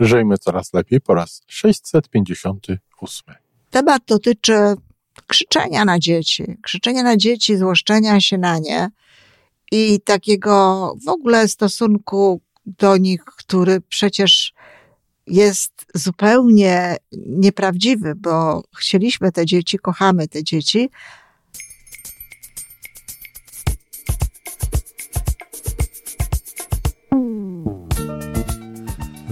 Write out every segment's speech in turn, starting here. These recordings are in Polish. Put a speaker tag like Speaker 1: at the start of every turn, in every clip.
Speaker 1: Żyjmy coraz lepiej po raz 658.
Speaker 2: Temat dotyczy krzyczenia na dzieci, krzyczenia na dzieci, złoszczenia się na nie i takiego w ogóle stosunku do nich, który przecież jest zupełnie nieprawdziwy, bo chcieliśmy te dzieci, kochamy te dzieci,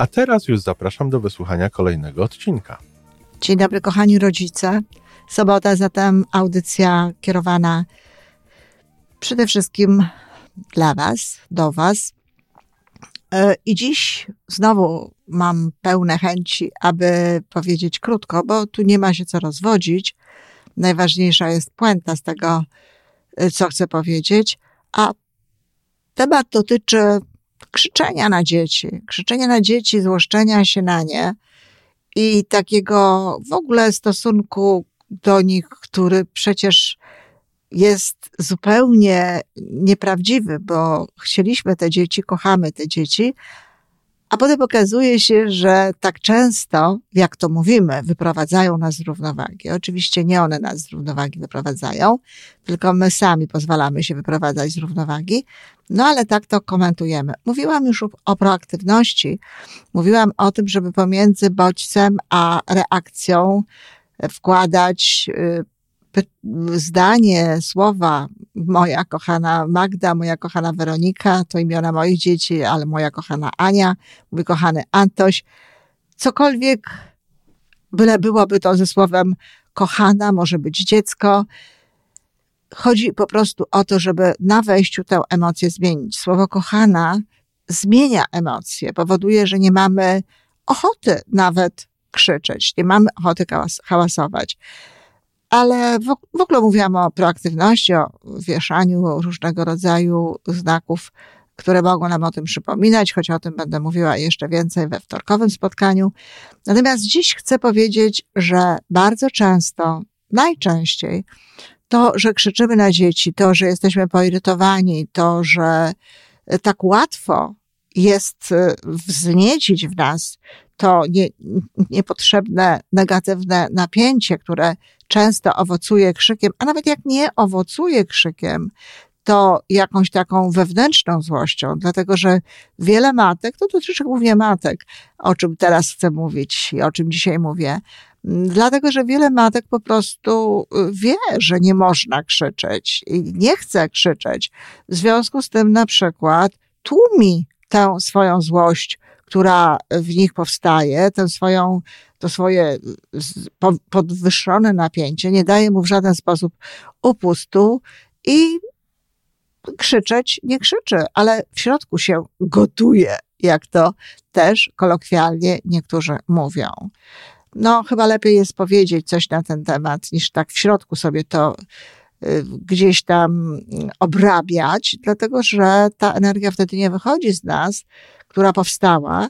Speaker 1: A teraz już zapraszam do wysłuchania kolejnego odcinka.
Speaker 2: Dzień dobry, kochani rodzice. Sobota, zatem audycja kierowana przede wszystkim dla Was, do Was. E, I dziś znowu mam pełne chęci, aby powiedzieć krótko, bo tu nie ma się co rozwodzić. Najważniejsza jest puenta z tego, e, co chcę powiedzieć. A temat dotyczy krzyczenia na dzieci, krzyczenia na dzieci, złoszczenia się na nie i takiego w ogóle stosunku do nich, który przecież jest zupełnie nieprawdziwy, bo chcieliśmy te dzieci, kochamy te dzieci, a potem okazuje się, że tak często, jak to mówimy, wyprowadzają nas z równowagi. Oczywiście nie one nas z równowagi wyprowadzają, tylko my sami pozwalamy się wyprowadzać z równowagi. No ale tak to komentujemy. Mówiłam już o proaktywności. Mówiłam o tym, żeby pomiędzy bodźcem a reakcją wkładać y, zdanie, słowa, moja kochana Magda, moja kochana Weronika, to imiona moich dzieci, ale moja kochana Ania, mój kochany Antoś, cokolwiek, byle byłoby to ze słowem kochana, może być dziecko. Chodzi po prostu o to, żeby na wejściu tę emocję zmienić. Słowo kochana zmienia emocje, powoduje, że nie mamy ochoty nawet krzyczeć, nie mamy ochoty hałasować ale w, ogóle mówiłam o proaktywności, o wieszaniu różnego rodzaju znaków, które mogą nam o tym przypominać, choć o tym będę mówiła jeszcze więcej we wtorkowym spotkaniu. Natomiast dziś chcę powiedzieć, że bardzo często, najczęściej, to, że krzyczymy na dzieci, to, że jesteśmy poirytowani, to, że tak łatwo jest y, wzniecić w nas to nie, niepotrzebne, negatywne napięcie, które często owocuje krzykiem, a nawet jak nie owocuje krzykiem, to jakąś taką wewnętrzną złością, dlatego że wiele matek, to dotyczy głównie matek, o czym teraz chcę mówić i o czym dzisiaj mówię, dlatego że wiele matek po prostu wie, że nie można krzyczeć i nie chce krzyczeć. W związku z tym na przykład tłumi tę swoją złość, która w nich powstaje, tę swoją, to swoje podwyższone napięcie, nie daje mu w żaden sposób upustu i krzyczeć nie krzyczy, ale w środku się gotuje, jak to też kolokwialnie niektórzy mówią. No, chyba lepiej jest powiedzieć coś na ten temat, niż tak w środku sobie to y, gdzieś tam obrabiać, dlatego że ta energia wtedy nie wychodzi z nas, która powstała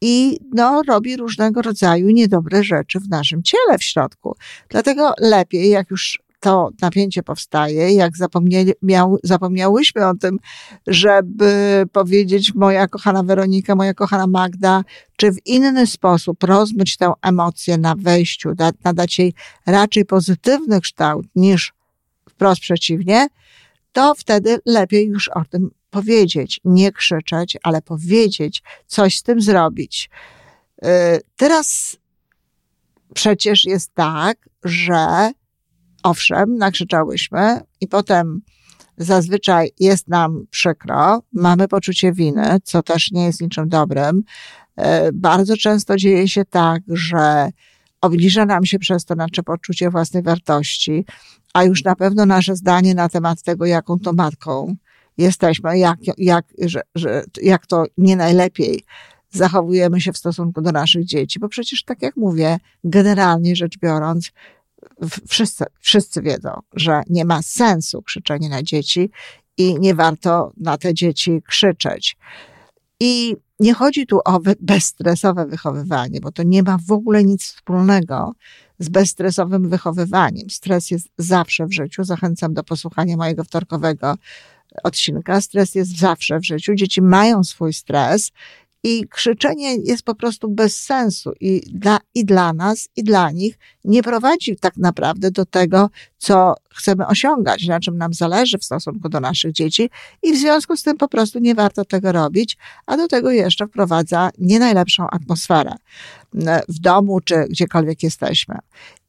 Speaker 2: i no, robi różnego rodzaju niedobre rzeczy w naszym ciele w środku. Dlatego lepiej, jak już to napięcie powstaje, jak zapomniał, zapomniałyśmy o tym, żeby powiedzieć moja kochana Weronika, moja kochana Magda, czy w inny sposób rozmyć tę emocję na wejściu, nadać jej raczej pozytywny kształt niż wprost przeciwnie, to wtedy lepiej już o tym powiedzieć, nie krzyczeć, ale powiedzieć, coś z tym zrobić. Y, teraz przecież jest tak, że owszem, nakrzyczałyśmy i potem zazwyczaj jest nam przykro, mamy poczucie winy, co też nie jest niczym dobrym. Y, bardzo często dzieje się tak, że obniża nam się przez to nasze poczucie własnej wartości, a już na pewno nasze zdanie na temat tego, jaką to matką jesteśmy, jak, jak, że, że, jak to nie najlepiej zachowujemy się w stosunku do naszych dzieci, bo przecież, tak jak mówię, generalnie rzecz biorąc, wszyscy, wszyscy wiedzą, że nie ma sensu krzyczenie na dzieci i nie warto na te dzieci krzyczeć. I nie chodzi tu o bezstresowe wychowywanie, bo to nie ma w ogóle nic wspólnego z bezstresowym wychowywaniem. Stres jest zawsze w życiu. Zachęcam do posłuchania mojego wtorkowego odcinka. Stres jest zawsze w życiu. Dzieci mają swój stres i krzyczenie jest po prostu bez sensu i dla, i dla nas, i dla nich nie prowadzi tak naprawdę do tego, co chcemy osiągać, na czym nam zależy w stosunku do naszych dzieci i w związku z tym po prostu nie warto tego robić, a do tego jeszcze wprowadza nie najlepszą atmosferę w domu czy gdziekolwiek jesteśmy.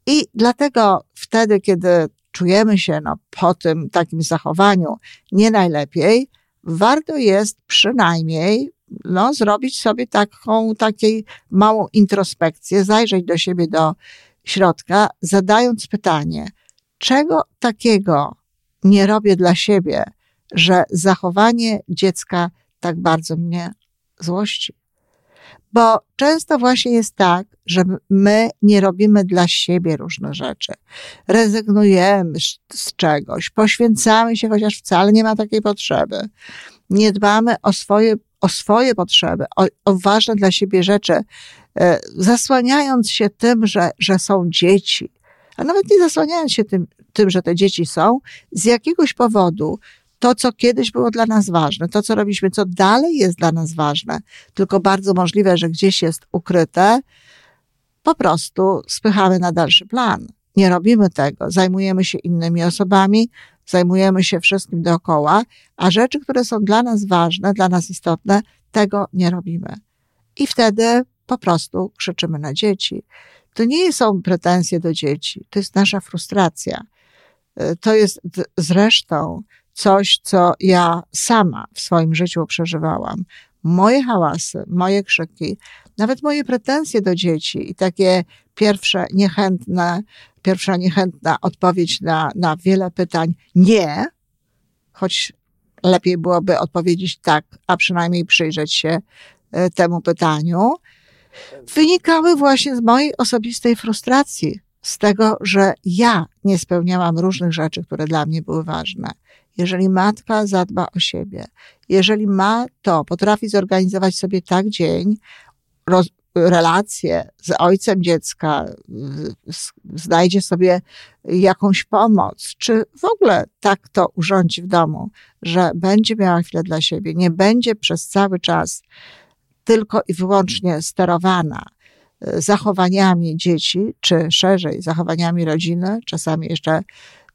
Speaker 2: I dlatego wtedy, kiedy czujemy się no, po tym takim zachowaniu nie najlepiej, warto jest przynajmniej no, zrobić sobie taką, takiej małą introspekcję, zajrzeć do siebie do środka, zadając pytanie, czego takiego nie robię dla siebie, że zachowanie dziecka tak bardzo mnie złości. Bo często właśnie jest tak, że my nie robimy dla siebie różne rzeczy. Rezygnujemy z czegoś, poświęcamy się, chociaż wcale nie ma takiej potrzeby. Nie dbamy o swoje o swoje potrzeby, o, o ważne dla siebie rzeczy, e, zasłaniając się tym, że, że są dzieci, a nawet nie zasłaniając się tym, tym, że te dzieci są, z jakiegoś powodu to, co kiedyś było dla nas ważne, to, co robiliśmy, co dalej jest dla nas ważne, tylko bardzo możliwe, że gdzieś jest ukryte, po prostu spychamy na dalszy plan. Nie robimy tego, zajmujemy się innymi osobami, zajmujemy się wszystkim dookoła, a rzeczy, które są dla nas ważne, dla nas istotne, tego nie robimy. I wtedy po prostu krzyczymy na dzieci. To nie są pretensje do dzieci, to jest nasza frustracja. Y, to jest zresztą coś, co ja sama w swoim życiu przeżywałam. Moje hałasy, moje krzyki, nawet moje pretensje do dzieci i takie pierwsze niechętne pierwsza niechętna odpowiedź na, na wiele pytań nie, choć lepiej byłoby odpowiedzieć tak, a przynajmniej przyjrzeć się e, temu pytaniu, wynikały właśnie z mojej osobistej frustracji, z tego, że ja nie spełniałam różnych rzeczy, które dla mnie były ważne. Jeżeli matka zadba o siebie, jeżeli ma to, potrafi zorganizować sobie tak dzień, roz, relacje z ojcem dziecka, znajdzie sobie jakąś pomoc, czy w ogóle tak to urządzi w domu, że będzie miała chwilę dla siebie, nie będzie przez cały czas tylko i wyłącznie sterowana zachowaniami dzieci, czy szerzej zachowaniami rodziny, czasami jeszcze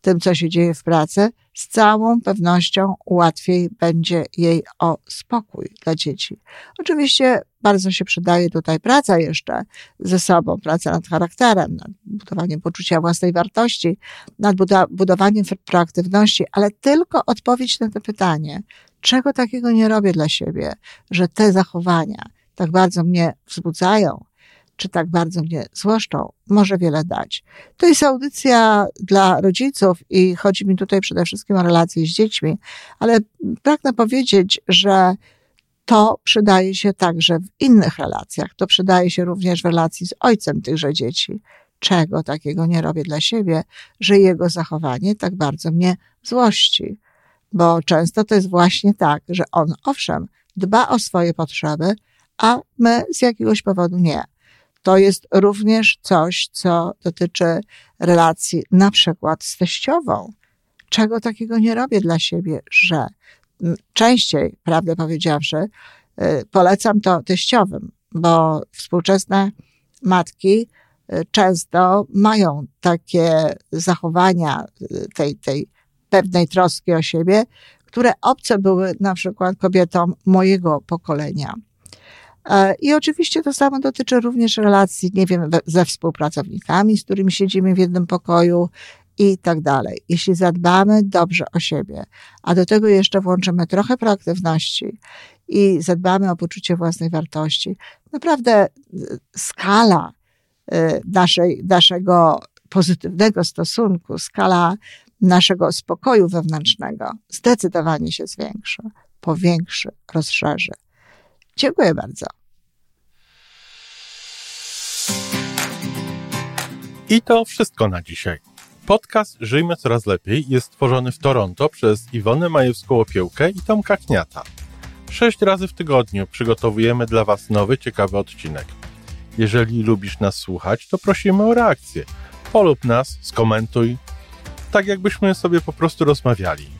Speaker 2: tym, co się dzieje w pracy, z całą pewnością łatwiej będzie jej o spokój dla dzieci. Oczywiście bardzo się przydaje tutaj praca jeszcze ze sobą, praca nad charakterem, nad budowaniem poczucia własnej wartości, nad budowaniem proaktywności, ale tylko odpowiedź na to pytanie, czego takiego nie robię dla siebie, że te zachowania tak bardzo mnie wzbudzają, czy tak bardzo mnie złoszczą, może wiele dać. To jest audycja dla rodziców i chodzi mi tutaj przede wszystkim o relacje z dziećmi, ale pragnę powiedzieć, że to przydaje się także w innych relacjach. To przydaje się również w relacji z ojcem tychże dzieci. Czego takiego nie robię dla siebie, że jego zachowanie tak bardzo mnie złości. Bo często to jest właśnie tak, że on, owszem, dba o swoje potrzeby, a my z jakiegoś powodu nie. To jest również coś, co dotyczy relacji na przykład z teściową. Czego takiego nie robię dla siebie, że częściej, prawdę powiedziawszy, y, polecam to teściowym, bo współczesne matki y, często mają takie zachowania y, tej, tej pewnej troski o siebie, które obce były na przykład kobietom mojego pokolenia. E, I oczywiście to samo dotyczy również relacji, nie wiem, ze współpracownikami, z którymi siedzimy w jednym pokoju i tak dalej. Jeśli zadbamy dobrze o siebie, a do tego jeszcze włączymy trochę proaktywności i zadbamy o poczucie własnej wartości, naprawdę y, skala y, naszej, naszego pozytywnego stosunku, skala naszego spokoju wewnętrznego zdecydowanie się zwiększy, powiększy, rozszerzy. Dziękuję bardzo.
Speaker 1: I to wszystko na dzisiaj. Podcast Żyjmy Coraz Lepiej jest tworzony w Toronto przez Iwonę Majewską-Opiełkę i Tomka Kniata. Sześć razy w tygodniu przygotowujemy dla Was nowy, ciekawy odcinek. Jeżeli lubisz nas słuchać, to prosimy o reakcję. Polub nas, skomentuj, tak jakbyśmy sobie po prostu rozmawiali.